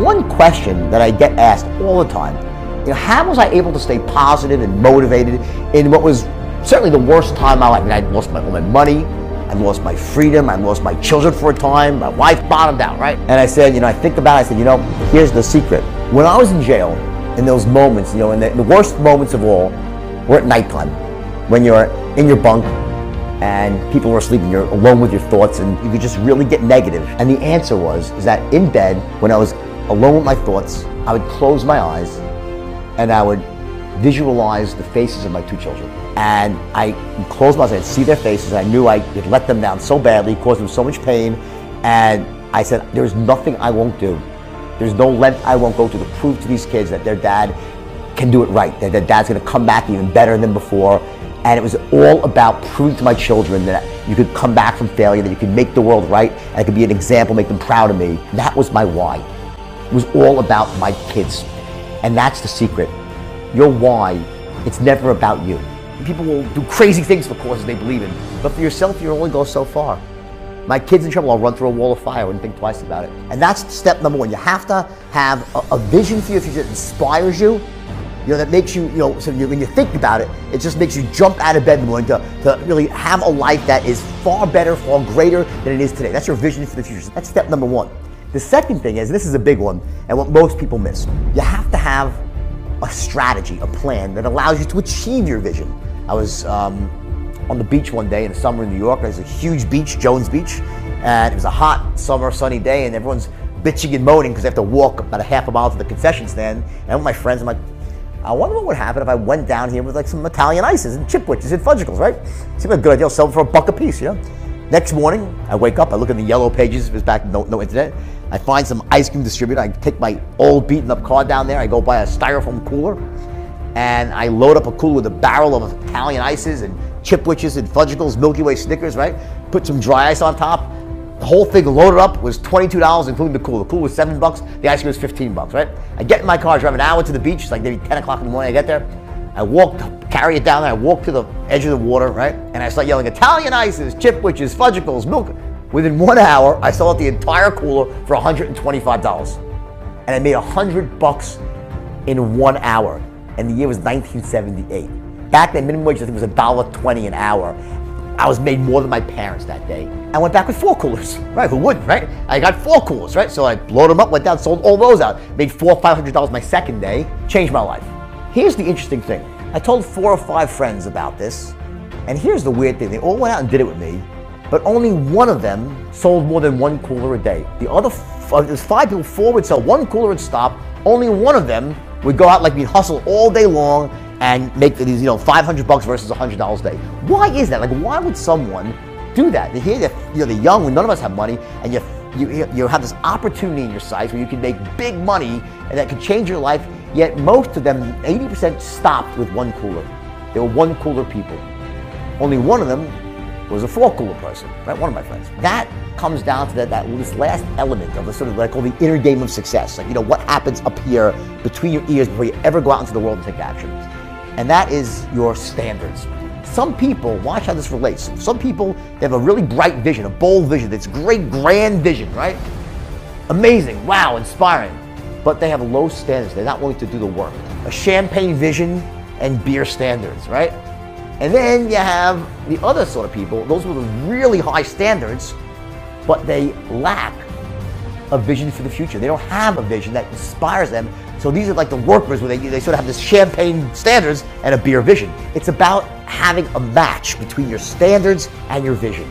one question that I get asked all the time, you know, how was I able to stay positive and motivated in what was certainly the worst time of my life? I, mean, I lost my, all my money, I lost my freedom, I lost my children for a time, my wife bottomed out, right? And I said, you know, I think about it, I said, you know, here's the secret. When I was in jail, in those moments, you know, in the, the worst moments of all, were at nighttime, when you're in your bunk and people are asleep and you're alone with your thoughts and you could just really get negative. And the answer was, is that in bed, when I was alone with my thoughts, I would close my eyes and I would visualize the faces of my two children. And I closed my eyes, I'd see their faces, I knew I had let them down so badly, caused them so much pain, and I said, there's nothing I won't do. There's no length I won't go to to prove to these kids that their dad can do it right, that their dad's gonna come back even better than before. And it was all about proving to my children that you could come back from failure, that you could make the world right, and I could be an example, make them proud of me. That was my why. Was all about my kids. And that's the secret. Your why, it's never about you. People will do crazy things for causes they believe in, but for yourself, you only go so far. My kid's in trouble, I'll run through a wall of fire, and think twice about it. And that's step number one. You have to have a, a vision for your future that inspires you, you know, that makes you, you know, so you, when you think about it, it just makes you jump out of bed in the morning to, to really have a life that is far better, far greater than it is today. That's your vision for the future. That's step number one. The second thing is, this is a big one, and what most people miss, you have to have a strategy, a plan that allows you to achieve your vision. I was um, on the beach one day in the summer in New York. There's a huge beach, Jones Beach, and it was a hot summer sunny day, and everyone's bitching and moaning because they have to walk about a half a mile to the concession stand. And with my friends, I'm like, I wonder what would happen if I went down here with like some Italian ices and chipwiches and Fudgsicles, right? Seems like a good idea. I'll sell them for a buck a piece, you know? Next morning, I wake up, I look in the yellow pages, it was back, no, no internet. I find some ice cream distributor. I take my old beaten up car down there. I go buy a styrofoam cooler and I load up a cooler with a barrel of Italian ices and chipwiches and Fudgsicles, Milky Way Snickers, right? Put some dry ice on top. The whole thing loaded up was $22, including the cooler. The cooler was seven bucks. The ice cream was 15 bucks, right? I get in my car, drive an hour to the beach. It's like maybe 10 o'clock in the morning. I get there. I walk, carry it down there. I walk to the edge of the water, right? And I start yelling Italian ices, chipwiches, Fudgsicles, milk. Within one hour, I sold out the entire cooler for $125. And I made 100 bucks in one hour. And the year was 1978. Back then, minimum wage, I think, was $1.20 an hour. I was made more than my parents that day. I went back with four coolers, right? Who wouldn't, right? I got four coolers, right? So I loaded them up, went down, sold all those out, made four, five hundred dollars my second day, changed my life. Here's the interesting thing. I told four or five friends about this, and here's the weird thing. They all went out and did it with me, but only one of them sold more than one cooler a day. The other, uh, there's five people, four would sell one cooler and stop. Only one of them would go out like we'd hustle all day long and make these, you know, 500 bucks versus $100 a day. Why is that? Like, why would someone do that? Here, you know, they're young, when none of us have money, and you, you, you have this opportunity in your sights where you can make big money and that could change your life, yet most of them, 80% stopped with one cooler. They were one cooler people. Only one of them was a cooler person, right? One of my friends. That comes down to that, that this last element of the sort of what I call the inner game of success. Like, you know, what happens up here between your ears before you ever go out into the world and take action. And that is your standards. Some people, watch how this relates. Some people, they have a really bright vision, a bold vision, that's great, grand vision, right? Amazing, wow, inspiring. But they have low standards. They're not willing to do the work. A champagne vision and beer standards, right? And then you have the other sort of people, those with really high standards, but they lack a vision for the future. They don't have a vision that inspires them. So these are like the workers where they, they sort of have this champagne standards and a beer vision. It's about having a match between your standards and your vision.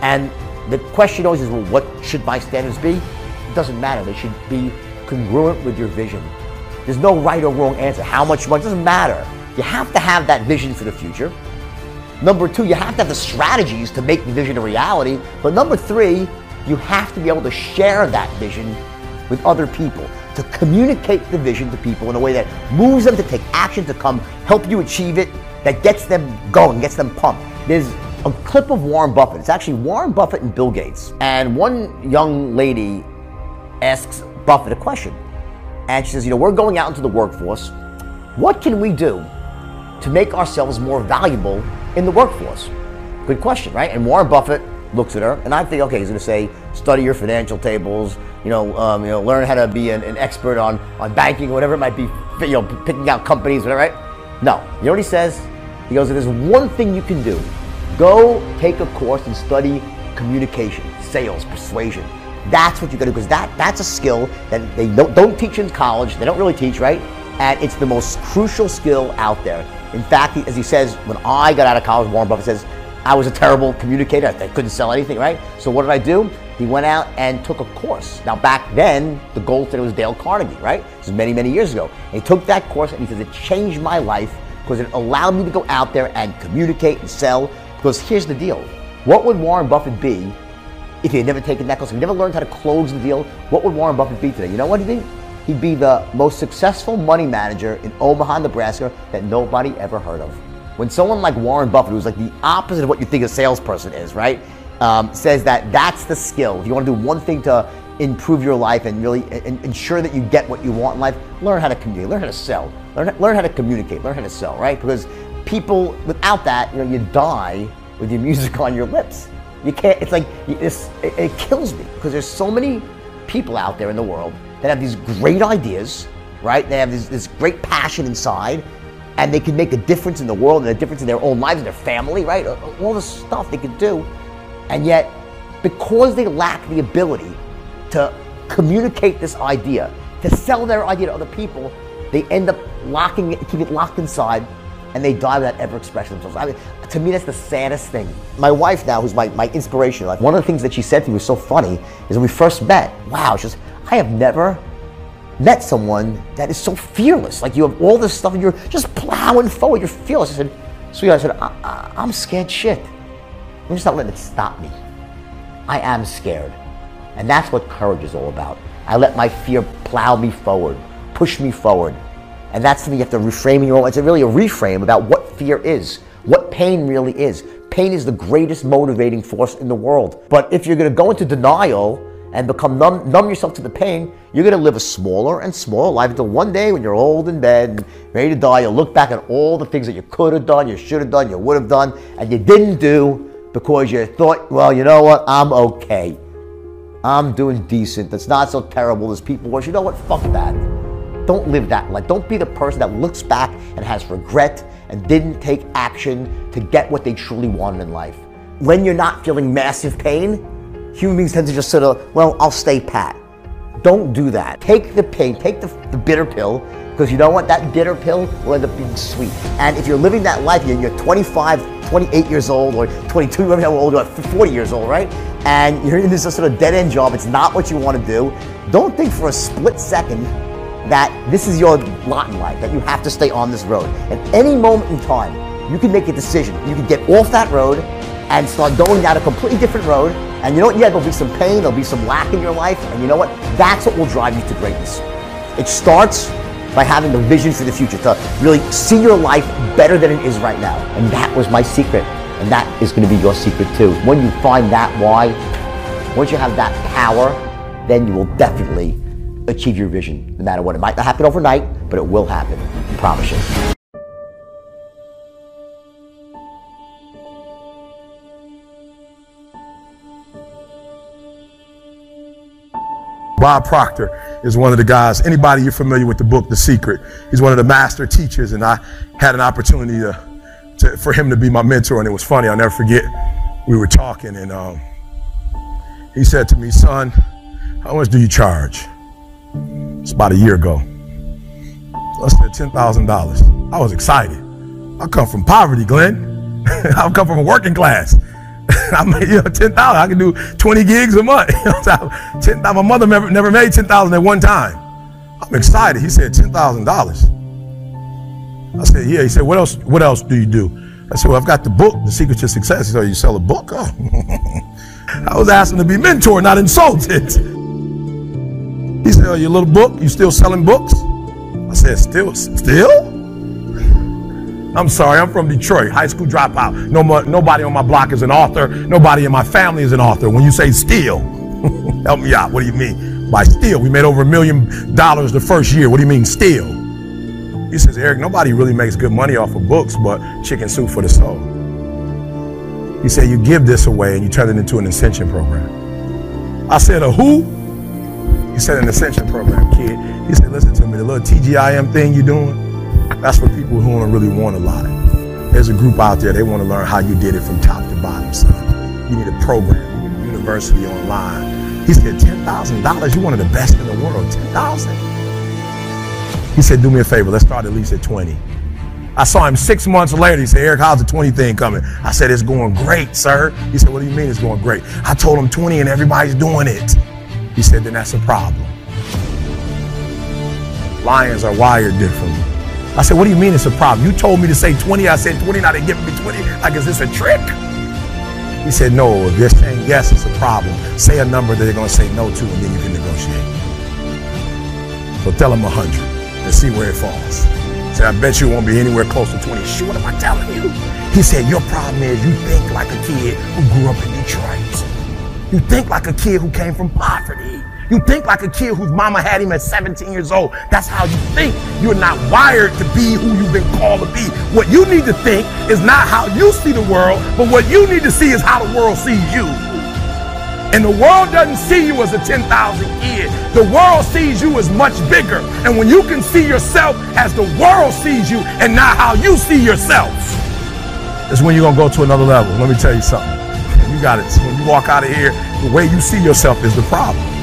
And the question always is, well, what should my standards be? It doesn't matter. They should be congruent with your vision. There's no right or wrong answer. How much money? Doesn't matter. You have to have that vision for the future. Number two, you have to have the strategies to make the vision a reality. But number three, you have to be able to share that vision with other people, to communicate the vision to people in a way that moves them to take action, to come help you achieve it, that gets them going, gets them pumped. There's a clip of Warren Buffett. It's actually Warren Buffett and Bill Gates. And one young lady asks Buffett a question. And she says, You know, we're going out into the workforce. What can we do to make ourselves more valuable in the workforce? Good question, right? And Warren Buffett looks at her, and I think, okay, he's going to say, study your financial tables, you know, um, you know, learn how to be an, an, expert on, on banking or whatever it might be, you know, picking out companies, whatever, right? No. You know what he says? He goes, there's one thing you can do. Go take a course and study communication, sales, persuasion. That's what you got to do because that, that's a skill that they don't, don't teach in college. They don't really teach, right? And it's the most crucial skill out there. In fact, as he says, when I got out of college, Warren Buffett says, I was a terrible communicator. I couldn't sell anything, right? So what did I do? He went out and took a course. Now back then, the gold standard was Dale Carnegie, right? This is many, many years ago. And he took that course and he says it changed my life because it allowed me to go out there and communicate and sell. Because here's the deal. What would Warren Buffett be if he had never taken that course? If he never learned how to close the deal, what would Warren Buffett be today? You know what he'd be? He'd be the most successful money manager in Omaha, Nebraska that nobody ever heard of. When someone like Warren Buffett, who's like the opposite of what you think a salesperson is, right, um, says that that's the skill. If you want to do one thing to improve your life and really ensure that you get what you want in life, learn how to communicate, learn how to sell, learn, learn how to communicate, learn how to sell, right? Because people, without that, you know, you die with your music on your lips. You can't, it's like, it's, it, it kills me because there's so many people out there in the world that have these great ideas, right? They have this, this great passion inside and they can make a difference in the world and a difference in their own lives and their family, right? All the stuff they could do. And yet, because they lack the ability to communicate this idea, to sell their idea to other people, they end up locking it, keep it locked inside, and they die without ever expressing themselves. I mean, to me, that's the saddest thing. My wife now, who's my, my inspiration, like one of the things that she said to me was so funny is when we first met, wow, she goes, I have never met someone that is so fearless. Like you have all this stuff and you're just plowing forward. You're fearless. I said, sweetheart, I said, I, am scared shit. I'm just not letting it stop me. I am scared. And that's what courage is all about. I let my fear plow me forward, push me forward. And that's something you have to reframe in your own. It's really a reframe about what fear is, what pain really is. Pain is the greatest motivating force in the world. But if you're going to go into denial and become numb, numb yourself to the pain, you're going to live a smaller and smaller life until one day when you're old in bed and ready to die, you'll look back at all the things that you could have done, you should have done, you would have done, and you didn't do because you thought, well, you know what, I'm okay. I'm doing decent. That's not so terrible as people was. You know what? Fuck that. Don't live that life. Don't be the person that looks back and has regret and didn't take action to get what they truly wanted in life. When you're not feeling massive pain, human beings tend to just sort of, well, I'll stay pat. Don't do that. Take the pain, take the, the bitter pill, because you know what? That bitter pill will end up being sweet. And if you're living that life, you're, you're 25, 28 years old, or 22, whatever how old you are, 40 years old, right? And you're in this sort of dead end job, it's not what you want to do. Don't think for a split second that this is your lot in life, that you have to stay on this road. At any moment in time, you can make a decision. You can get off that road and start going down a completely different road and you know what? Yeah, there'll be some pain, there'll be some lack in your life. And you know what? That's what will drive you to greatness. It starts by having a vision for the future, to really see your life better than it is right now. And that was my secret. And that is going to be your secret too. When you find that why, once you have that power, then you will definitely achieve your vision, no matter what. It might not happen overnight, but it will happen. I promise you. Bob Proctor is one of the guys, anybody you're familiar with the book, The Secret. He's one of the master teachers, and I had an opportunity to, to for him to be my mentor, and it was funny, I'll never forget. We were talking, and um, he said to me, son, how much do you charge? It's about a year ago. I said $10,000. I was excited. I come from poverty, Glenn. I come from a working class. I made you know, ten thousand. I can do twenty gigs a month. ten thousand. My mother never, never made ten thousand at one time. I'm excited. He said ten thousand dollars. I said, yeah. He said, what else? What else do you do? I said, well, I've got the book, The Secret to Success. He said, you sell a book? Oh. I was asking to be mentored, not insulted. He said, oh, your little book, you still selling books? I said, still, still? I'm sorry, I'm from Detroit, high school dropout. No, nobody on my block is an author. Nobody in my family is an author. When you say steal, help me out. What do you mean by steal? We made over a million dollars the first year. What do you mean steal? He says, Eric, nobody really makes good money off of books but chicken soup for the soul. He said, You give this away and you turn it into an ascension program. I said, A who? He said, An ascension program, kid. He said, Listen to me, the little TGIM thing you're doing, that's for people who don't really want a lot. There's a group out there, they want to learn how you did it from top to bottom, son. You need a program, you need a university online. He said, $10,000? You're one of the best in the world. 10000 He said, Do me a favor, let's start at least at 20. I saw him six months later. He said, Eric, how's the 20 thing coming? I said, It's going great, sir. He said, What do you mean it's going great? I told him 20 and everybody's doing it. He said, Then that's a problem. Lions are wired differently. I said, What do you mean it's a problem? You told me to say 20. I said 20, now they're giving me 20. Like, is this a trick? He said, No, if they're saying yes, it's a problem. Say a number that they're going to say no to, and then you can negotiate. So tell them 100 and see where it falls. Said, I bet you won't be anywhere close to 20. Shit, what am I telling you? He said, Your problem is you think like a kid who grew up in Detroit. You think like a kid who came from poverty. You think like a kid whose mama had him at 17 years old. That's how you think. You're not wired to be who you've been called to be. What you need to think is not how you see the world, but what you need to see is how the world sees you. And the world doesn't see you as a 10,000 kid. The world sees you as much bigger. And when you can see yourself as the world sees you and not how you see yourself, that's when you're going to go to another level. Let me tell you something. You got it. When you walk out of here, the way you see yourself is the problem.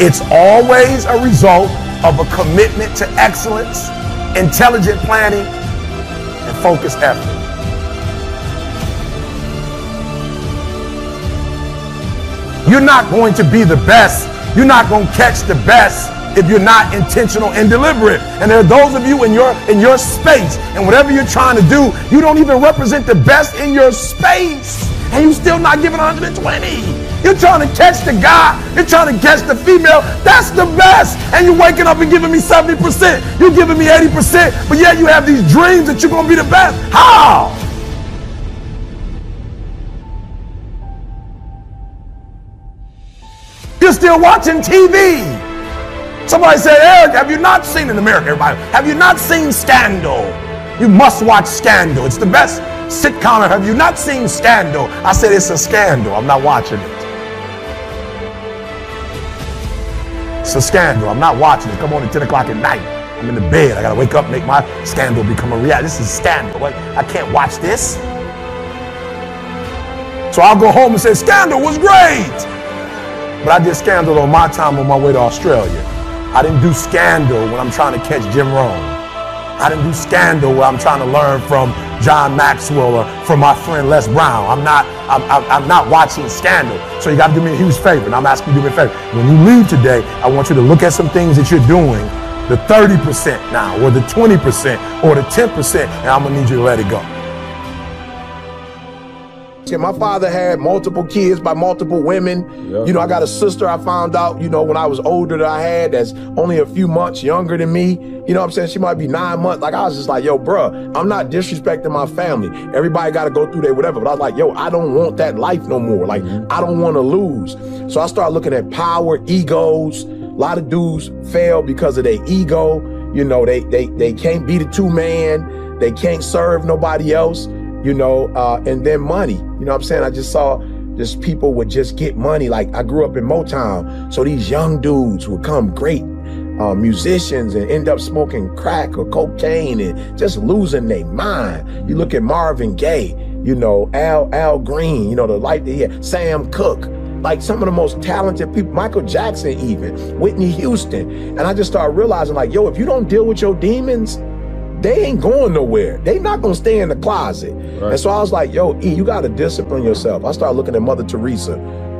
It's always a result of a commitment to excellence, intelligent planning, and focused effort. You're not going to be the best. You're not going to catch the best if you're not intentional and deliberate. And there are those of you in your in your space and whatever you're trying to do, you don't even represent the best in your space. And you're still not giving 120. You're trying to catch the guy, you're trying to catch the female. That's the best. And you're waking up and giving me 70%. You're giving me 80%, but yet you have these dreams that you're gonna be the best. How? You're still watching TV. Somebody said, Eric, have you not seen in America, everybody? Have you not seen Scandal? You must watch Scandal. It's the best sitcom. Have you not seen Scandal? I said, it's a scandal. I'm not watching it. It's a scandal. I'm not watching it. Come on at 10 o'clock at night. I'm in the bed. I got to wake up, make my scandal become a reality. This is scandal. I can't watch this. So I'll go home and say, Scandal was great. But I did Scandal on my time on my way to Australia. I didn't do Scandal when I'm trying to catch Jim Rohn. I didn't do Scandal where I'm trying to learn from John Maxwell or from my friend Les Brown. I'm not, I'm, I'm, I'm not watching Scandal. So you got to do me a huge favor, and I'm asking you to do me a favor. When you leave today, I want you to look at some things that you're doing, the 30% now, or the 20%, or the 10%, and I'm going to need you to let it go. My father had multiple kids by multiple women. Yep. You know, I got a sister I found out, you know, when I was older that I had that's only a few months younger than me. You know what I'm saying? She might be nine months. Like, I was just like, yo, bruh, I'm not disrespecting my family. Everybody got to go through their whatever. But I was like, yo, I don't want that life no more. Like, mm-hmm. I don't want to lose. So I started looking at power, egos. A lot of dudes fail because of their ego. You know, they they they can't be the two man. They can't serve nobody else you know, uh, and then money. You know what I'm saying? I just saw just people would just get money. Like I grew up in Motown, so these young dudes would come great uh, musicians and end up smoking crack or cocaine and just losing their mind. You look at Marvin Gaye, you know, Al Al Green, you know, the light that he had, Sam Cooke like some of the most talented people, Michael Jackson, even Whitney Houston. And I just started realizing, like, yo, if you don't deal with your demons, they ain't going nowhere. They not gonna stay in the closet. Right. And so I was like, yo, E, you gotta discipline yourself. I started looking at Mother Teresa,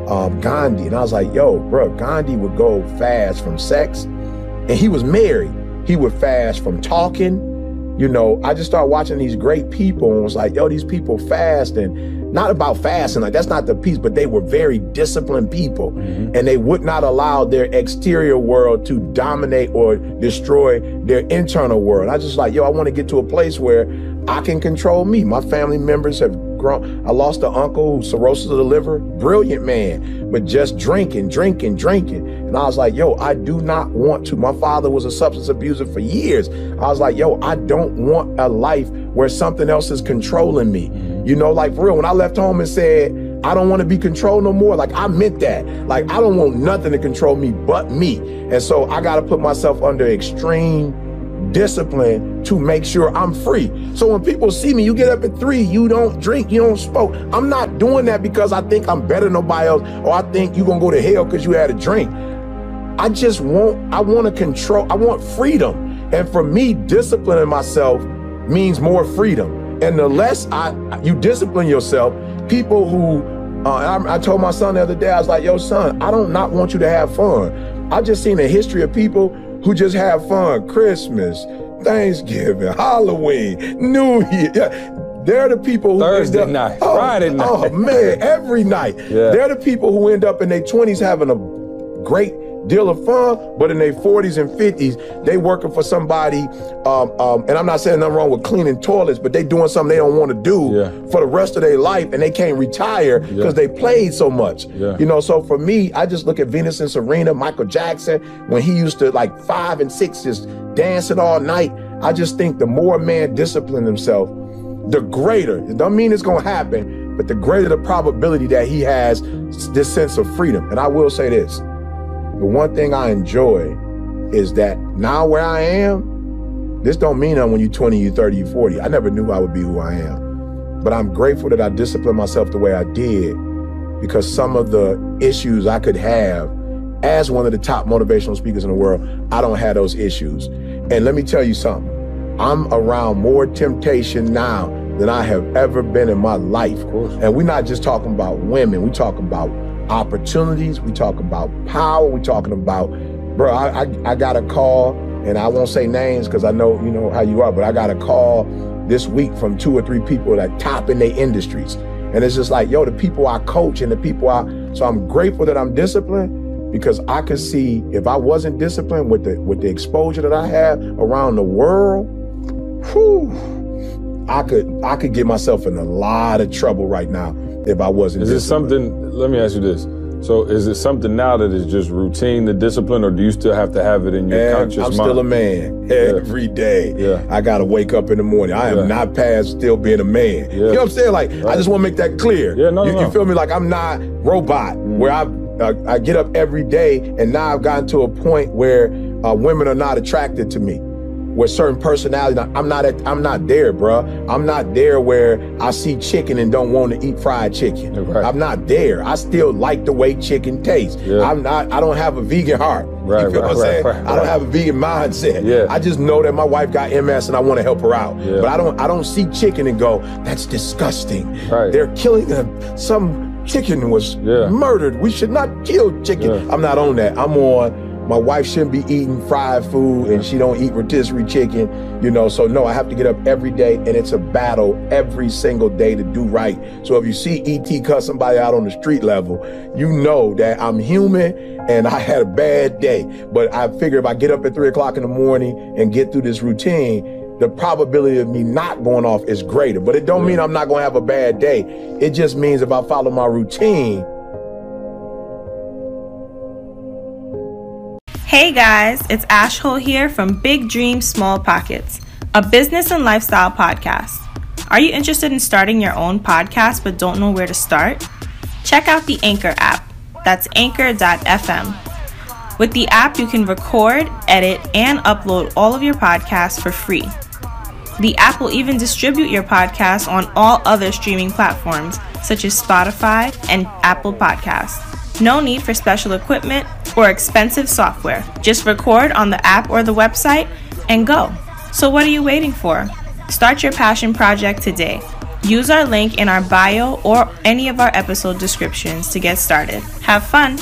um, Gandhi, and I was like, yo, bro, Gandhi would go fast from sex, and he was married. He would fast from talking. You know, I just started watching these great people and was like, yo, these people fast and not about fasting, like that's not the piece, but they were very disciplined people. Mm-hmm. And they would not allow their exterior world to dominate or destroy their internal world. I just like, yo, I want to get to a place where I can control me. My family members have grown. I lost an uncle, cirrhosis of the liver, brilliant man, but just drinking, drinking, drinking. And I was like, yo, I do not want to. My father was a substance abuser for years. I was like, yo, I don't want a life where something else is controlling me. You know, like for real, when I left home and said, I don't want to be controlled no more, like I meant that. Like I don't want nothing to control me but me. And so I got to put myself under extreme discipline to make sure I'm free. So when people see me, you get up at three, you don't drink, you don't smoke. I'm not doing that because I think I'm better than nobody else or I think you're going to go to hell because you had a drink. I just want, I want to control, I want freedom. And for me, disciplining myself means more freedom. And the less I you discipline yourself, people who uh, I, I, told my son the other day, I was like, "Yo, son, I don't not want you to have fun. I've just seen a history of people who just have fun. Christmas, Thanksgiving, Halloween, New Year. Yeah. They're the people who Thursday up, night, oh, Friday night. Oh man, every night. Yeah. They're the people who end up in their 20s having a great deal of fun, but in their 40s and 50s, they working for somebody. Um, um, and I'm not saying nothing wrong with cleaning toilets, but they doing something they don't want to do yeah. for the rest of their life, and they can't retire because yeah. they played so much. Yeah. You know, so for me, I just look at Venus and Serena, Michael Jackson, when he used to like five and six just dancing all night. I just think the more a man discipline himself, the greater. It don't mean it's gonna happen, but the greater the probability that he has this sense of freedom. And I will say this. The one thing I enjoy is that now where I am, this don't mean I'm when you're 20, you 30, you 40. I never knew I would be who I am. But I'm grateful that I disciplined myself the way I did because some of the issues I could have as one of the top motivational speakers in the world, I don't have those issues. And let me tell you something. I'm around more temptation now than I have ever been in my life. And we're not just talking about women, we're talking about opportunities. We talk about power. We talking about, bro. I, I, I got a call, and I won't say names because I know you know how you are, but I got a call this week from two or three people that top in their industries, and it's just like, yo, the people I coach and the people I. So I'm grateful that I'm disciplined because I could see if I wasn't disciplined with the with the exposure that I have around the world, whew, I could I could get myself in a lot of trouble right now if I wasn't. Is it something? Let me ask you this. So is it something now that is just routine, the discipline, or do you still have to have it in your and conscious I'm mind? I'm still a man every yeah. day. Yeah. I gotta wake up in the morning. I am yeah. not past still being a man. Yeah. You know what I'm saying? Like right. I just want to make that clear. Yeah, no, you, no. you feel me? Like I'm not robot mm. where I uh, I get up every day, and now I've gotten to a point where uh, women are not attracted to me with certain personality. I'm not at, I'm not there, bro. I'm not there where I see chicken and don't want to eat fried chicken. Right. I'm not there. I still like the way chicken tastes. Yeah. I'm not. I don't have a vegan heart. Right, you feel right, what I'm saying? Right, I don't have a vegan mindset. Yeah. I just know that my wife got MS and I want to help her out. Yeah. But I don't. I don't see chicken and go, that's disgusting. Right. They're killing a, some chicken was yeah. murdered. We should not kill chicken. I'm not on that. I'm on my wife shouldn't be eating fried food and she don't eat rotisserie chicken, you know. So no, I have to get up every day and it's a battle every single day to do right. So if you see ET cut somebody out on the street level, you know that I'm human and I had a bad day. But I figure if I get up at three o'clock in the morning and get through this routine, the probability of me not going off is greater. But it don't mean I'm not gonna have a bad day. It just means if I follow my routine, Hey guys, it's Ash Hole here from Big Dreams Small Pockets, a business and lifestyle podcast. Are you interested in starting your own podcast but don't know where to start? Check out the Anchor app. That's anchor.fm. With the app, you can record, edit, and upload all of your podcasts for free. The app will even distribute your podcast on all other streaming platforms such as Spotify and Apple Podcasts. No need for special equipment or expensive software. Just record on the app or the website and go. So, what are you waiting for? Start your passion project today. Use our link in our bio or any of our episode descriptions to get started. Have fun!